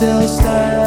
still style.